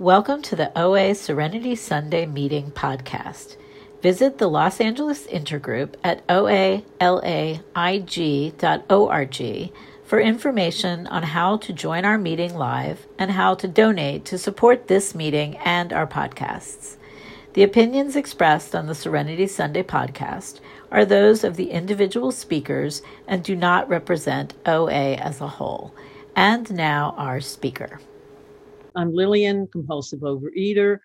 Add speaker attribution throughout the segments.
Speaker 1: Welcome to the OA Serenity Sunday Meeting podcast. Visit the Los Angeles Intergroup at oalaig.org for information on how to join our meeting live and how to donate to support this meeting and our podcasts. The opinions expressed on the Serenity Sunday podcast are those of the individual speakers and do not represent OA as a whole. And now, our speaker.
Speaker 2: I'm Lillian, compulsive overeater.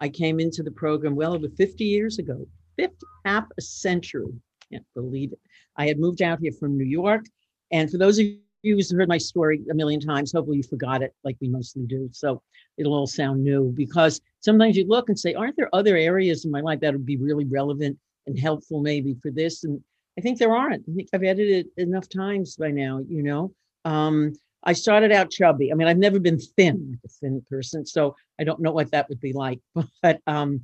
Speaker 2: I came into the program well over 50 years ago, 50, half a century. Can't believe it. I had moved out here from New York. And for those of you who've heard my story a million times, hopefully you forgot it like we mostly do. So it'll all sound new because sometimes you look and say, aren't there other areas in my life that would be really relevant and helpful maybe for this? And I think there aren't. I think I've edited enough times by now, you know. Um, I started out chubby. I mean, I've never been thin, a thin person, so I don't know what that would be like. But um,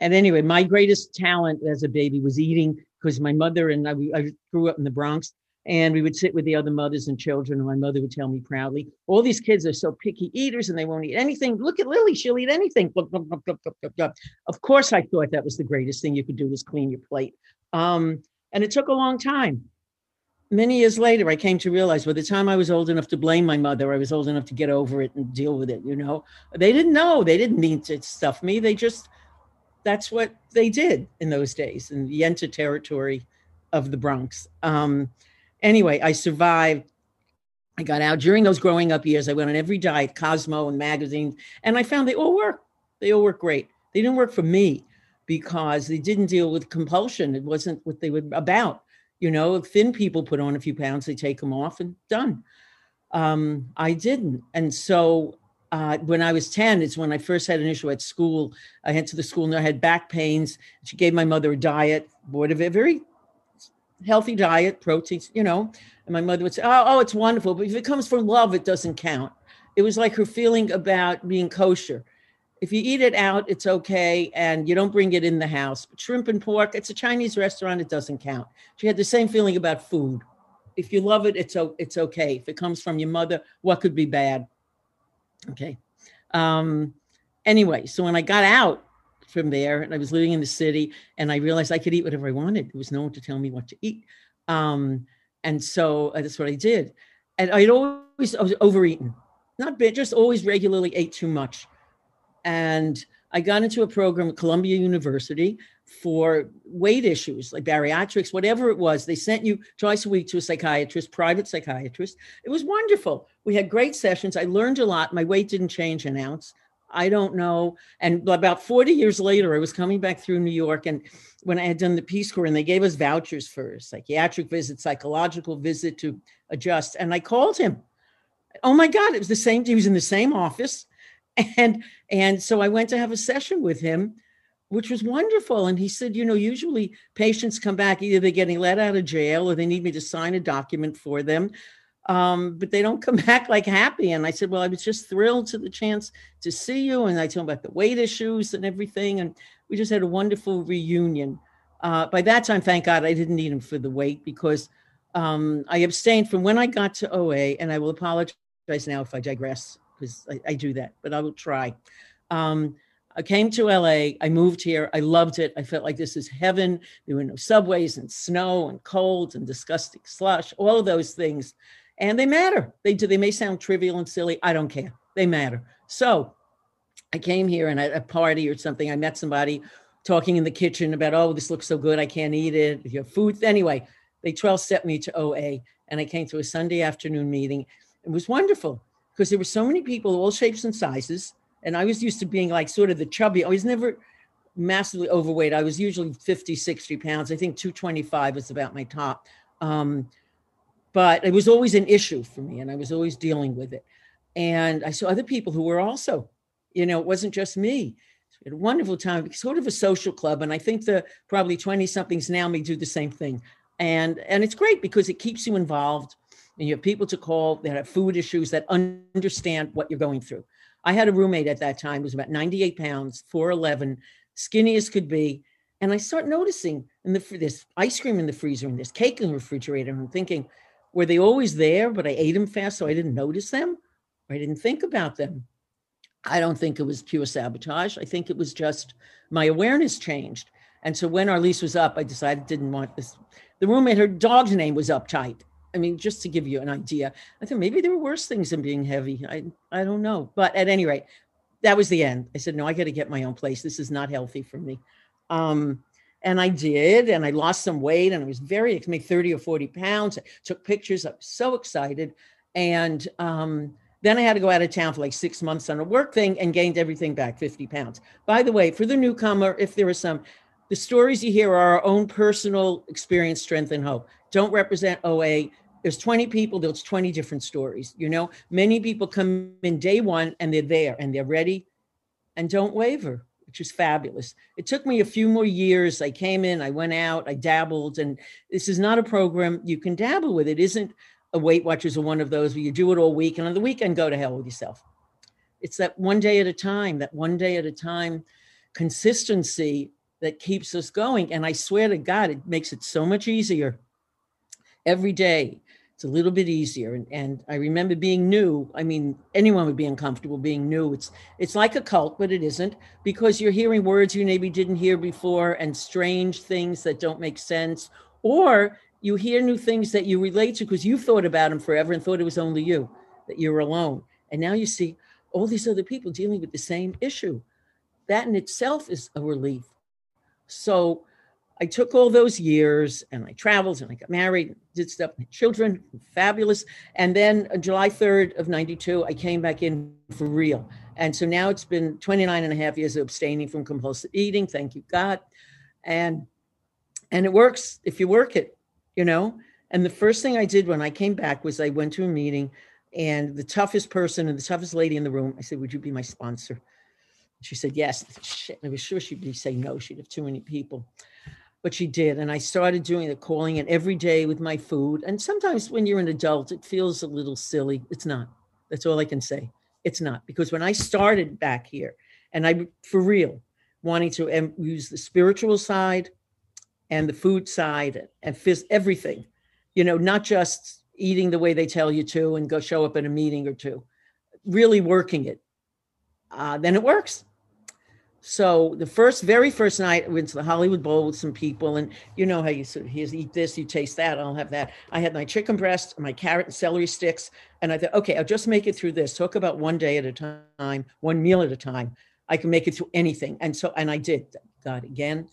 Speaker 2: and anyway, my greatest talent as a baby was eating because my mother and I, I grew up in the Bronx, and we would sit with the other mothers and children, and my mother would tell me proudly, "All these kids are so picky eaters, and they won't eat anything. Look at Lily; she'll eat anything." Of course, I thought that was the greatest thing you could do was clean your plate, um, and it took a long time many years later, I came to realize by the time I was old enough to blame my mother, I was old enough to get over it and deal with it. You know, they didn't know, they didn't mean to stuff me. They just, that's what they did in those days in the Yenta territory of the Bronx. Um, anyway, I survived. I got out during those growing up years. I went on every diet, Cosmo and magazines, and I found they all work. They all work great. They didn't work for me because they didn't deal with compulsion. It wasn't what they were about you know, thin people put on a few pounds, they take them off and done. Um, I didn't. And so uh, when I was 10, it's when I first had an issue at school. I went to the school and I had back pains. She gave my mother a diet, board of it, very healthy diet, proteins, you know. And my mother would say, oh, oh, it's wonderful. But if it comes from love, it doesn't count. It was like her feeling about being kosher if you eat it out, it's okay, and you don't bring it in the house. But shrimp and pork, it's a Chinese restaurant, it doesn't count. She had the same feeling about food. If you love it, it's it's okay. If it comes from your mother, what could be bad? Okay. Um, anyway, so when I got out from there and I was living in the city, and I realized I could eat whatever I wanted. There was no one to tell me what to eat. Um, and so uh, that's what I did. And I'd always I was overeaten, not bit, just always regularly ate too much and I got into a program at Columbia University for weight issues like bariatrics, whatever it was. They sent you twice a week to a psychiatrist, private psychiatrist. It was wonderful. We had great sessions. I learned a lot. My weight didn't change an ounce. I don't know. And about 40 years later, I was coming back through New York. And when I had done the Peace Corps, and they gave us vouchers for a psychiatric visit, psychological visit to adjust. And I called him. Oh my God, it was the same. He was in the same office and and so I went to have a session with him, which was wonderful. And he said, you know, usually patients come back either they're getting let out of jail or they need me to sign a document for them. Um, but they don't come back like happy. And I said, Well, I was just thrilled to the chance to see you. And I told him about the weight issues and everything. And we just had a wonderful reunion. Uh, by that time, thank God I didn't need him for the weight because um, I abstained from when I got to OA, and I will apologize now if I digress because I, I, do that, but I will try. Um, I came to LA. I moved here. I loved it. I felt like this is heaven. There were no subways and snow and cold and disgusting slush, all of those things. And they matter. They do. They may sound trivial and silly. I don't care. They matter. So I came here and at a party or something, I met somebody talking in the kitchen about, oh, this looks so good. I can't eat it. Your food. Anyway, they 12 stepped me to OA and I came to a Sunday afternoon meeting. It was wonderful because there were so many people, all shapes and sizes. And I was used to being like sort of the chubby. I was never massively overweight. I was usually 50, 60 pounds. I think 225 was about my top. Um, but it was always an issue for me and I was always dealing with it. And I saw other people who were also, you know, it wasn't just me. Had a wonderful time, sort of a social club. And I think the probably 20 somethings now may do the same thing. And and it's great because it keeps you involved and you have people to call that have food issues that understand what you're going through. I had a roommate at that time who was about 98 pounds, 4'11, skinny as could be. And I start noticing in the this ice cream in the freezer and this cake in the refrigerator. And I'm thinking, were they always there, but I ate them fast, so I didn't notice them? I didn't think about them. I don't think it was pure sabotage. I think it was just my awareness changed. And so when our lease was up, I decided didn't want this. The roommate, her dog's name was uptight. I mean, just to give you an idea, I thought maybe there were worse things than being heavy. I I don't know. But at any rate, that was the end. I said, no, I got to get my own place. This is not healthy for me. Um, and I did, and I lost some weight, and I was very, made 30 or 40 pounds. I took pictures. I was so excited. And um, then I had to go out of town for like six months on a work thing and gained everything back 50 pounds. By the way, for the newcomer, if there are some, the stories you hear are our own personal experience, strength, and hope. Don't represent OA. There's 20 people, there's 20 different stories. You know, many people come in day one and they're there and they're ready and don't waver which is fabulous. It took me a few more years. I came in, I went out, I dabbled, and this is not a program you can dabble with. It isn't a Weight Watchers or one of those where you do it all week and on the weekend go to hell with yourself. It's that one day at a time, that one day at a time consistency that keeps us going. And I swear to God, it makes it so much easier every day it's a little bit easier. And, and I remember being new. I mean, anyone would be uncomfortable being new. It's it's like a cult, but it isn't because you're hearing words you maybe didn't hear before and strange things that don't make sense, or you hear new things that you relate to because you thought about them forever and thought it was only you that you're alone. And now you see all these other people dealing with the same issue. That in itself is a relief. So I took all those years and I traveled and I got married, did stuff, children, fabulous. And then uh, July 3rd of 92, I came back in for real. And so now it's been 29 and a half years of abstaining from compulsive eating. Thank you, God. And and it works if you work it, you know. And the first thing I did when I came back was I went to a meeting and the toughest person and the toughest lady in the room, I said, Would you be my sponsor? She said, Yes. Shit, I was sure she'd say no. She'd have too many people but she did. And I started doing the calling it every day with my food. And sometimes when you're an adult, it feels a little silly. It's not. That's all I can say. It's not. Because when I started back here, and I, for real, wanting to use the spiritual side and the food side and phys- everything, you know, not just eating the way they tell you to and go show up at a meeting or two, really working it, uh, then it works so the first, very first night, I went to the Hollywood Bowl with some people, and you know how you sort of here's eat this, you taste that, I'll have that. I had my chicken breast, my carrot and celery sticks, and I thought, okay, I'll just make it through this. Talk about one day at a time, one meal at a time. I can make it through anything, and so and I did. God again,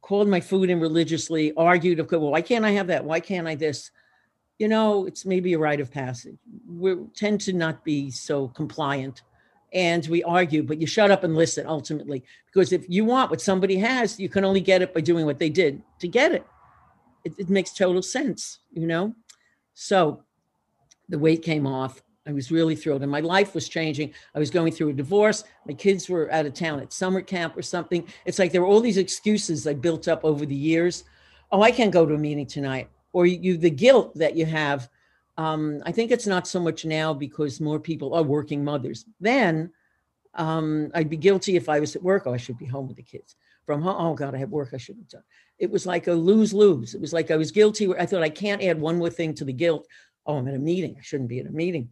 Speaker 2: called my food in religiously, argued, well, why can't I have that? Why can't I this? You know, it's maybe a rite of passage. We tend to not be so compliant and we argue, but you shut up and listen ultimately. Because if you want what somebody has, you can only get it by doing what they did to get it. It, it makes total sense, you know? So the weight came off. I was really thrilled, and my life was changing. I was going through a divorce. My kids were out of town at summer camp or something. It's like there were all these excuses I built up over the years. Oh, I can't go to a meeting tonight. Or you, the guilt that you have um, I think it's not so much now because more people are working mothers. Then um, I'd be guilty if I was at work. Oh, I should be home with the kids. From home, oh God, I have work I should have done. It was like a lose lose. It was like I was guilty. I thought I can't add one more thing to the guilt. Oh, I'm at a meeting. I shouldn't be at a meeting.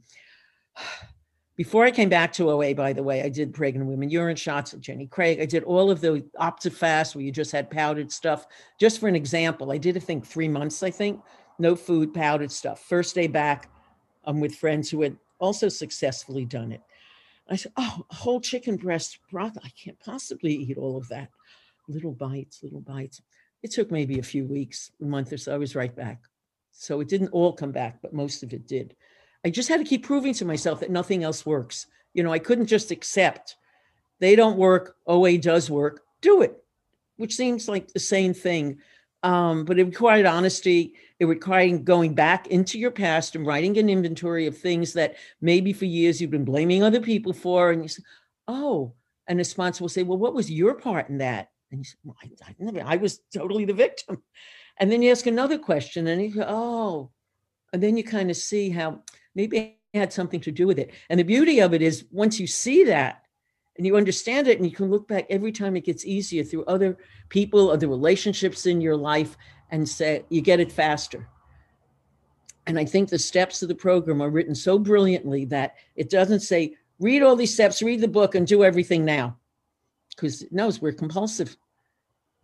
Speaker 2: Before I came back to OA, by the way, I did pregnant women urine shots with Jenny Craig. I did all of the Optifast where you just had powdered stuff. Just for an example, I did, I think, three months, I think no food, powdered stuff. First day back, I'm with friends who had also successfully done it. I said, Oh, a whole chicken breast broth. I can't possibly eat all of that. Little bites, little bites. It took maybe a few weeks, a month or so. I was right back. So it didn't all come back, but most of it did. I just had to keep proving to myself that nothing else works. You know, I couldn't just accept they don't work, OA does work, do it, which seems like the same thing um, but it required honesty. It required going back into your past and writing an inventory of things that maybe for years you've been blaming other people for. And you say, oh, and the sponsor will say, well, what was your part in that? And you say, well, I, I, I was totally the victim. And then you ask another question and you go, oh, and then you kind of see how maybe it had something to do with it. And the beauty of it is once you see that, and you understand it and you can look back every time it gets easier through other people other relationships in your life and say you get it faster and i think the steps of the program are written so brilliantly that it doesn't say read all these steps, read the book, and do everything now. Because it knows we're compulsive.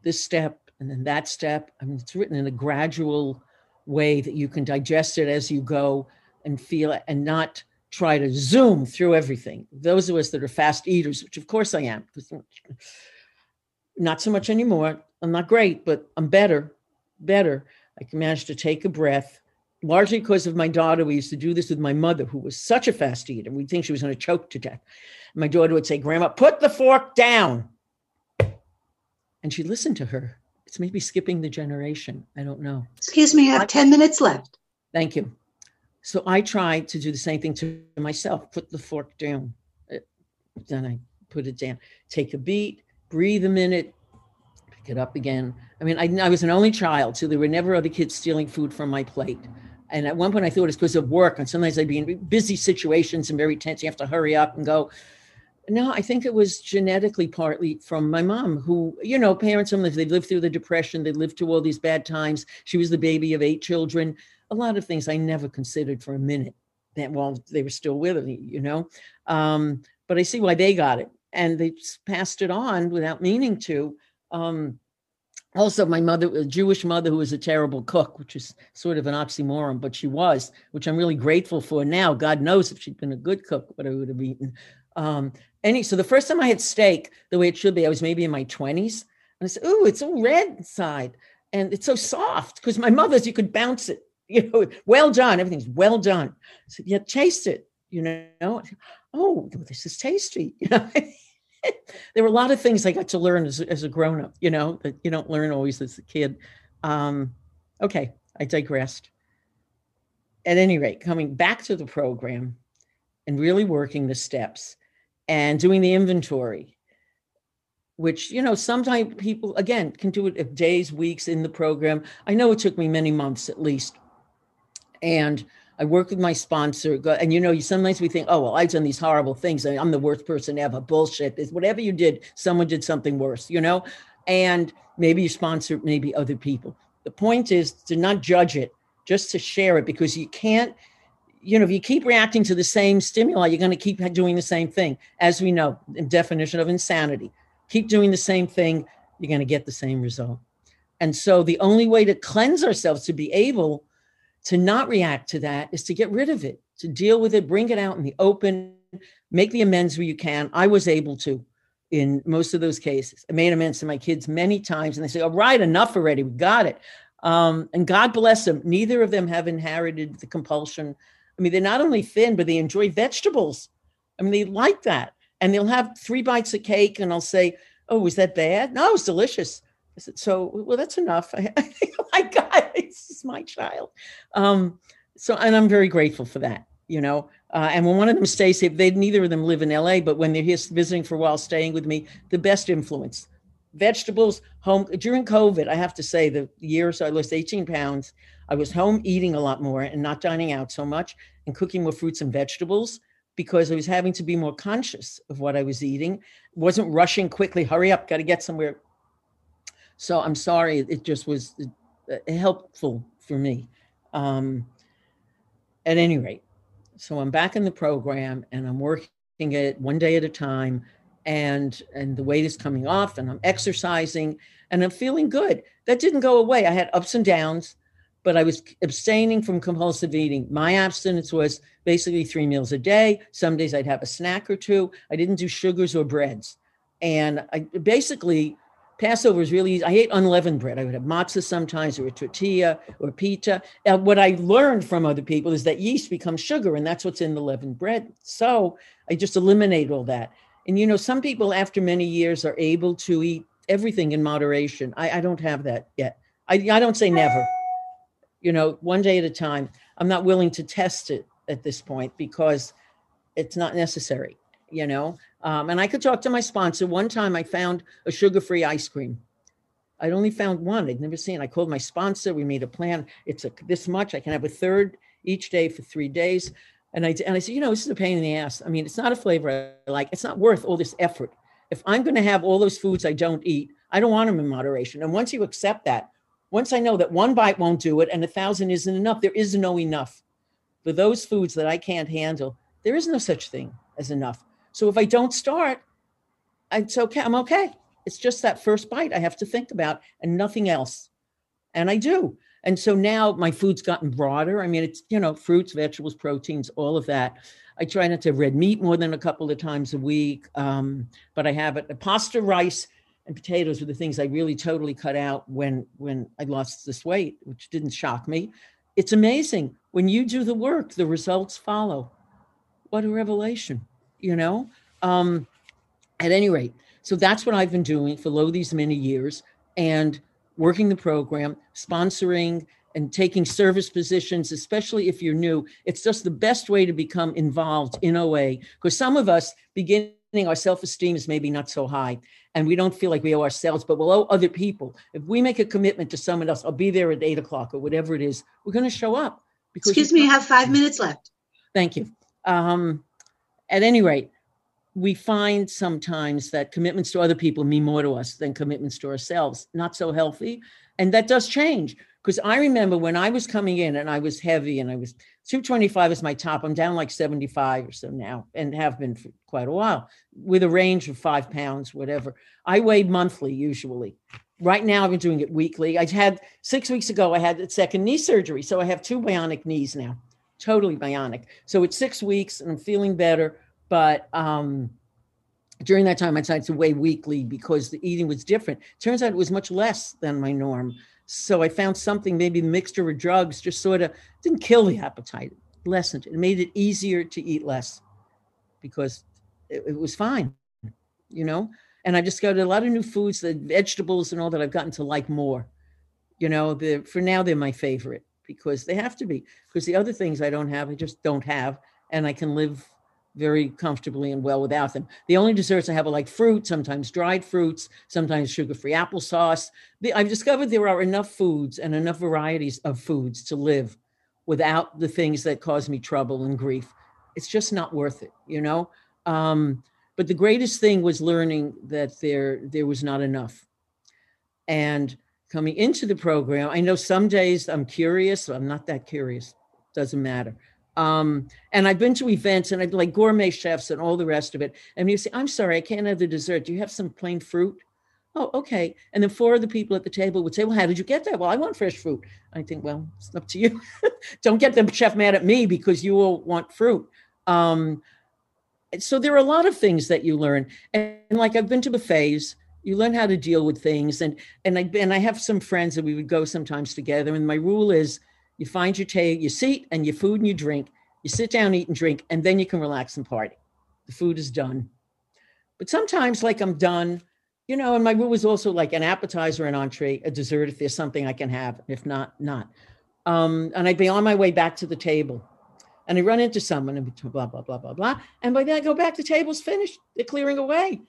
Speaker 2: This step and then that step. I mean, it's written in a gradual way that you can digest it as you go and feel it and not try to zoom through everything. Those of us that are fast eaters, which of course I am, not so much anymore. I'm not great, but I'm better, better. I can manage to take a breath, largely because of my daughter. We used to do this with my mother, who was such a fast eater. We'd think she was going to choke to death. My daughter would say, Grandma, put the fork down. And she listened to her. It's maybe skipping the generation. I don't know.
Speaker 3: Excuse me, I have 10 minutes left.
Speaker 2: Thank you. So I tried to do the same thing to myself put the fork down. Uh, then I put it down. Take a beat, breathe a minute, pick it up again. I mean, I, I was an only child, so there were never other kids stealing food from my plate. And at one point, I thought it's because of work. And sometimes I'd be in busy situations and very tense. You have to hurry up and go. No, I think it was genetically partly from my mom, who, you know, parents, they lived through the depression, they lived through all these bad times. She was the baby of eight children. A lot of things I never considered for a minute that while they were still with me, you know. Um, but I see why they got it. And they passed it on without meaning to. Um, also, my mother, a Jewish mother who was a terrible cook, which is sort of an oxymoron, but she was, which I'm really grateful for now. God knows if she'd been a good cook, what I would have eaten. Um, any so the first time I had steak the way it should be, I was maybe in my 20s. And I said, Oh, it's all red inside. And it's so soft because my mother's, you could bounce it, you know, well done. Everything's well done. Said, Yeah, taste it, you know. Oh, this is tasty. You know, there were a lot of things I got to learn as, as a grown up, you know, that you don't learn always as a kid. Um, okay, I digressed. At any rate, coming back to the program and really working the steps and doing the inventory which you know sometimes people again can do it days weeks in the program. I know it took me many months at least. And i work with my sponsor and you know sometimes we think oh well i've done these horrible things i'm the worst person ever bullshit is whatever you did someone did something worse you know? And maybe you sponsor maybe other people. The point is to not judge it just to share it because you can't you know, if you keep reacting to the same stimuli, you're going to keep doing the same thing. As we know, definition of insanity, keep doing the same thing, you're going to get the same result. And so the only way to cleanse ourselves, to be able to not react to that, is to get rid of it, to deal with it, bring it out in the open, make the amends where you can. I was able to in most of those cases. I made amends to my kids many times, and they say, All right, enough already. We got it. Um, and God bless them. Neither of them have inherited the compulsion I mean, they're not only thin, but they enjoy vegetables. I mean, they like that. And they'll have three bites of cake and I'll say, Oh, was that bad? No, it's delicious. I said, So, well, that's enough. I, I my God, this is my child. Um, so, and I'm very grateful for that, you know. Uh, and when one of them stays here, they neither of them live in LA, but when they're here visiting for a while, staying with me, the best influence. Vegetables, home during COVID, I have to say, the years I lost 18 pounds. I was home eating a lot more and not dining out so much and cooking more fruits and vegetables because I was having to be more conscious of what I was eating. wasn't rushing quickly, hurry up, got to get somewhere. So I'm sorry, it just was uh, helpful for me. Um, at any rate, so I'm back in the program and I'm working it one day at a time and and the weight is coming off and I'm exercising and I'm feeling good. That didn't go away. I had ups and downs but I was abstaining from compulsive eating. My abstinence was basically three meals a day. Some days I'd have a snack or two. I didn't do sugars or breads. And I basically, Passover is really easy. I ate unleavened bread. I would have matzah sometimes or a tortilla or pita. What I learned from other people is that yeast becomes sugar, and that's what's in the leavened bread. So I just eliminate all that. And you know, some people after many years are able to eat everything in moderation. I, I don't have that yet. I, I don't say never you know, one day at a time. I'm not willing to test it at this point because it's not necessary, you know. Um, and I could talk to my sponsor. One time I found a sugar free ice cream. I'd only found one, I'd never seen. I called my sponsor. We made a plan. It's a, this much. I can have a third each day for three days. And I, and I said, you know, this is a pain in the ass. I mean, it's not a flavor I like. It's not worth all this effort. If I'm going to have all those foods I don't eat, I don't want them in moderation. And once you accept that, once I know that one bite won't do it and a thousand isn't enough, there is no enough. For those foods that I can't handle, there is no such thing. as enough. So if I don't start, it's okay. I'm okay. It's just that first bite I have to think about and nothing else. And I do. And so now my food's gotten broader. I mean, it's, you know, fruits, vegetables, proteins, all of that. I try not to have red meat more than a couple of times a week. Um, but I have it. Pasta, rice, and potatoes were the things I really totally cut out when when I lost this weight, which didn't shock me. It's amazing when you do the work, the results follow. What a revelation, you know. Um, at any rate, so that's what I've been doing for lo these many years, and working the program, sponsoring and taking service positions, especially if you're new. It's just the best way to become involved in OA because some of us beginning our self-esteem is maybe not so high and we don't feel like we owe ourselves, but we'll owe other people. If we make a commitment to someone else, I'll be there at eight o'clock or whatever it is, we're going to show up.
Speaker 3: Because Excuse me, you have five minutes left.
Speaker 2: Thank you. Um, at any rate, we find sometimes that commitments to other people mean more to us than commitments to ourselves. Not so healthy. And that does change. Because I remember when I was coming in and I was heavy and I was 225 is my top. I'm down like 75 or so now and have been for quite a while with a range of five pounds, whatever. I weigh monthly usually. Right now, I've been doing it weekly. I had six weeks ago, I had second knee surgery. So I have two bionic knees now, totally bionic. So it's six weeks and I'm feeling better. But um, during that time, I decided to weigh weekly because the eating was different. Turns out it was much less than my norm. So I found something, maybe mixture of drugs, just sort of didn't kill the appetite, lessened it. Made it easier to eat less because it, it was fine, you know. And I've discovered a lot of new foods, the vegetables and all that I've gotten to like more. You know, for now they're my favorite because they have to be. Because the other things I don't have, I just don't have, and I can live very comfortably and well without them. The only desserts I have are like fruit, sometimes dried fruits, sometimes sugar-free applesauce. I've discovered there are enough foods and enough varieties of foods to live without the things that cause me trouble and grief. It's just not worth it, you know. Um, but the greatest thing was learning that there there was not enough. And coming into the program, I know some days I'm curious. I'm not that curious. Doesn't matter. Um, and I've been to events and I'd like gourmet chefs and all the rest of it. And you say, I'm sorry, I can't have the dessert. Do you have some plain fruit? Oh, okay. And then four of the people at the table would say, Well, how did you get that? Well, I want fresh fruit. I think, Well, it's up to you. Don't get the chef mad at me because you will want fruit. Um, so there are a lot of things that you learn. And, and like I've been to buffets, you learn how to deal with things. And and I and I have some friends that we would go sometimes together. And my rule is you find your table, your seat, and your food and your drink. You sit down, eat and drink, and then you can relax and party. The food is done. But sometimes, like I'm done, you know, and my rule is also like an appetizer, an entree, a dessert if there's something I can have. If not, not. Um, and I'd be on my way back to the table. And I run into someone and blah, blah, blah, blah, blah. And by then I go back, the table's finished. They're clearing away.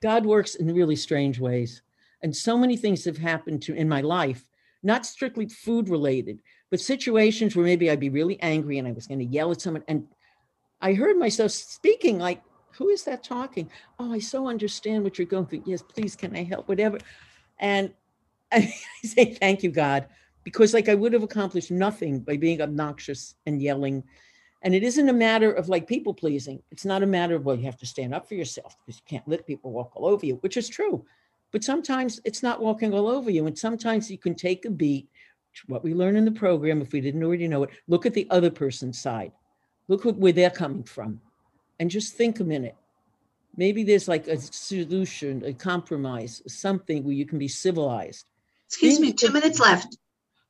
Speaker 2: God works in really strange ways. And so many things have happened to in my life not strictly food related, but situations where maybe I'd be really angry and I was going to yell at someone. And I heard myself speaking like, who is that talking? Oh, I so understand what you're going through. Yes, please, can I help? Whatever. And I say, thank you, God, because like I would have accomplished nothing by being obnoxious and yelling. And it isn't a matter of like people pleasing. It's not a matter of, well, you have to stand up for yourself because you can't let people walk all over you, which is true. But sometimes it's not walking all over you. And sometimes you can take a beat, what we learn in the program, if we didn't already know it, look at the other person's side, look where they're coming from, and just think a minute. Maybe there's like a solution, a compromise, something where you can be civilized.
Speaker 3: Excuse me, two minutes left.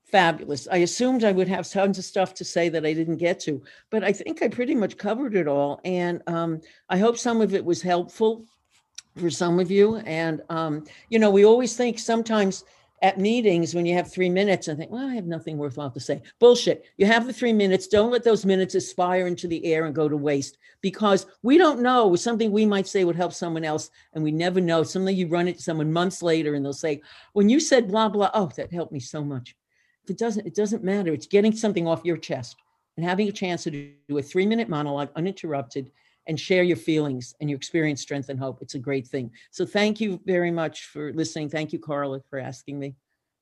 Speaker 2: Fabulous. I assumed I would have tons of stuff to say that I didn't get to, but I think I pretty much covered it all. And um, I hope some of it was helpful for some of you. And, um, you know, we always think sometimes at meetings when you have three minutes and think, well, I have nothing worthwhile to say. Bullshit. You have the three minutes. Don't let those minutes aspire into the air and go to waste because we don't know something we might say would help someone else. And we never know. Something you run into someone months later and they'll say, when you said blah, blah, oh, that helped me so much. It doesn't, it doesn't matter. It's getting something off your chest and having a chance to do a three minute monologue uninterrupted and share your feelings and your experience, strength, and hope. It's a great thing. So thank you very much for listening. Thank you, Carla, for asking me.